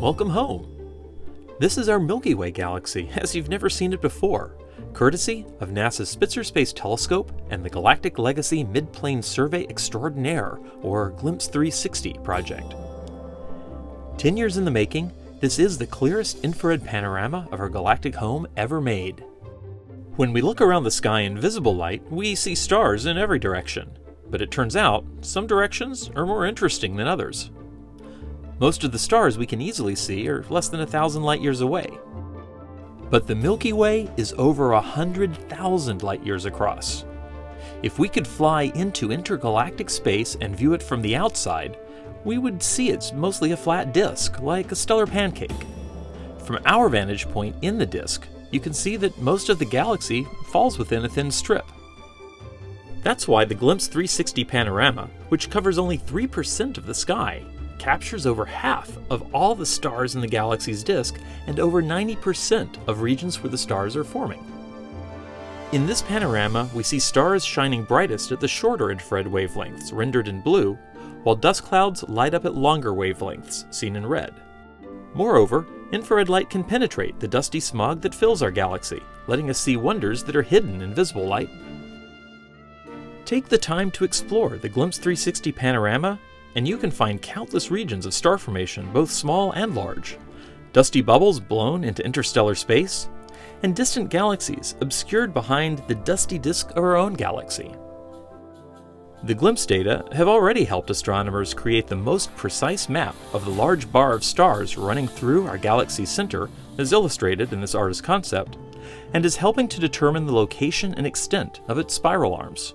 Welcome home. This is our Milky Way galaxy as you've never seen it before, courtesy of NASA's Spitzer Space Telescope and the Galactic Legacy Mid-Plane Survey Extraordinaire, or GLIMPSE 360 project. Ten years in the making, this is the clearest infrared panorama of our galactic home ever made. When we look around the sky in visible light, we see stars in every direction. But it turns out, some directions are more interesting than others. Most of the stars we can easily see are less than a thousand light years away. But the Milky Way is over a hundred thousand light years across. If we could fly into intergalactic space and view it from the outside, we would see it's mostly a flat disk, like a stellar pancake. From our vantage point in the disk, you can see that most of the galaxy falls within a thin strip. That's why the Glimpse 360 panorama, which covers only 3% of the sky, captures over half of all the stars in the galaxy's disk and over 90% of regions where the stars are forming. In this panorama, we see stars shining brightest at the shorter infrared wavelengths, rendered in blue, while dust clouds light up at longer wavelengths, seen in red. Moreover, infrared light can penetrate the dusty smog that fills our galaxy, letting us see wonders that are hidden in visible light. Take the time to explore the Glimpse 360 panorama, and you can find countless regions of star formation, both small and large, dusty bubbles blown into interstellar space, and distant galaxies obscured behind the dusty disk of our own galaxy. The glimpse data have already helped astronomers create the most precise map of the large bar of stars running through our galaxy's center, as illustrated in this artist's concept, and is helping to determine the location and extent of its spiral arms.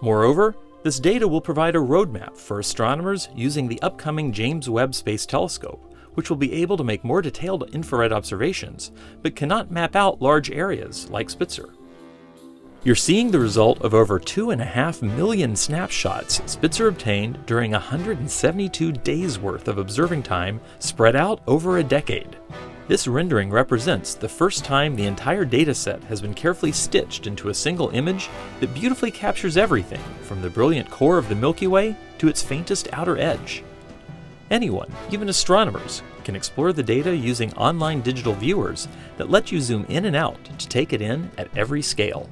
Moreover, this data will provide a roadmap for astronomers using the upcoming James Webb Space Telescope, which will be able to make more detailed infrared observations, but cannot map out large areas like Spitzer. You're seeing the result of over 2.5 million snapshots Spitzer obtained during 172 days worth of observing time spread out over a decade. This rendering represents the first time the entire dataset has been carefully stitched into a single image that beautifully captures everything from the brilliant core of the Milky Way to its faintest outer edge. Anyone, even astronomers, can explore the data using online digital viewers that let you zoom in and out to take it in at every scale.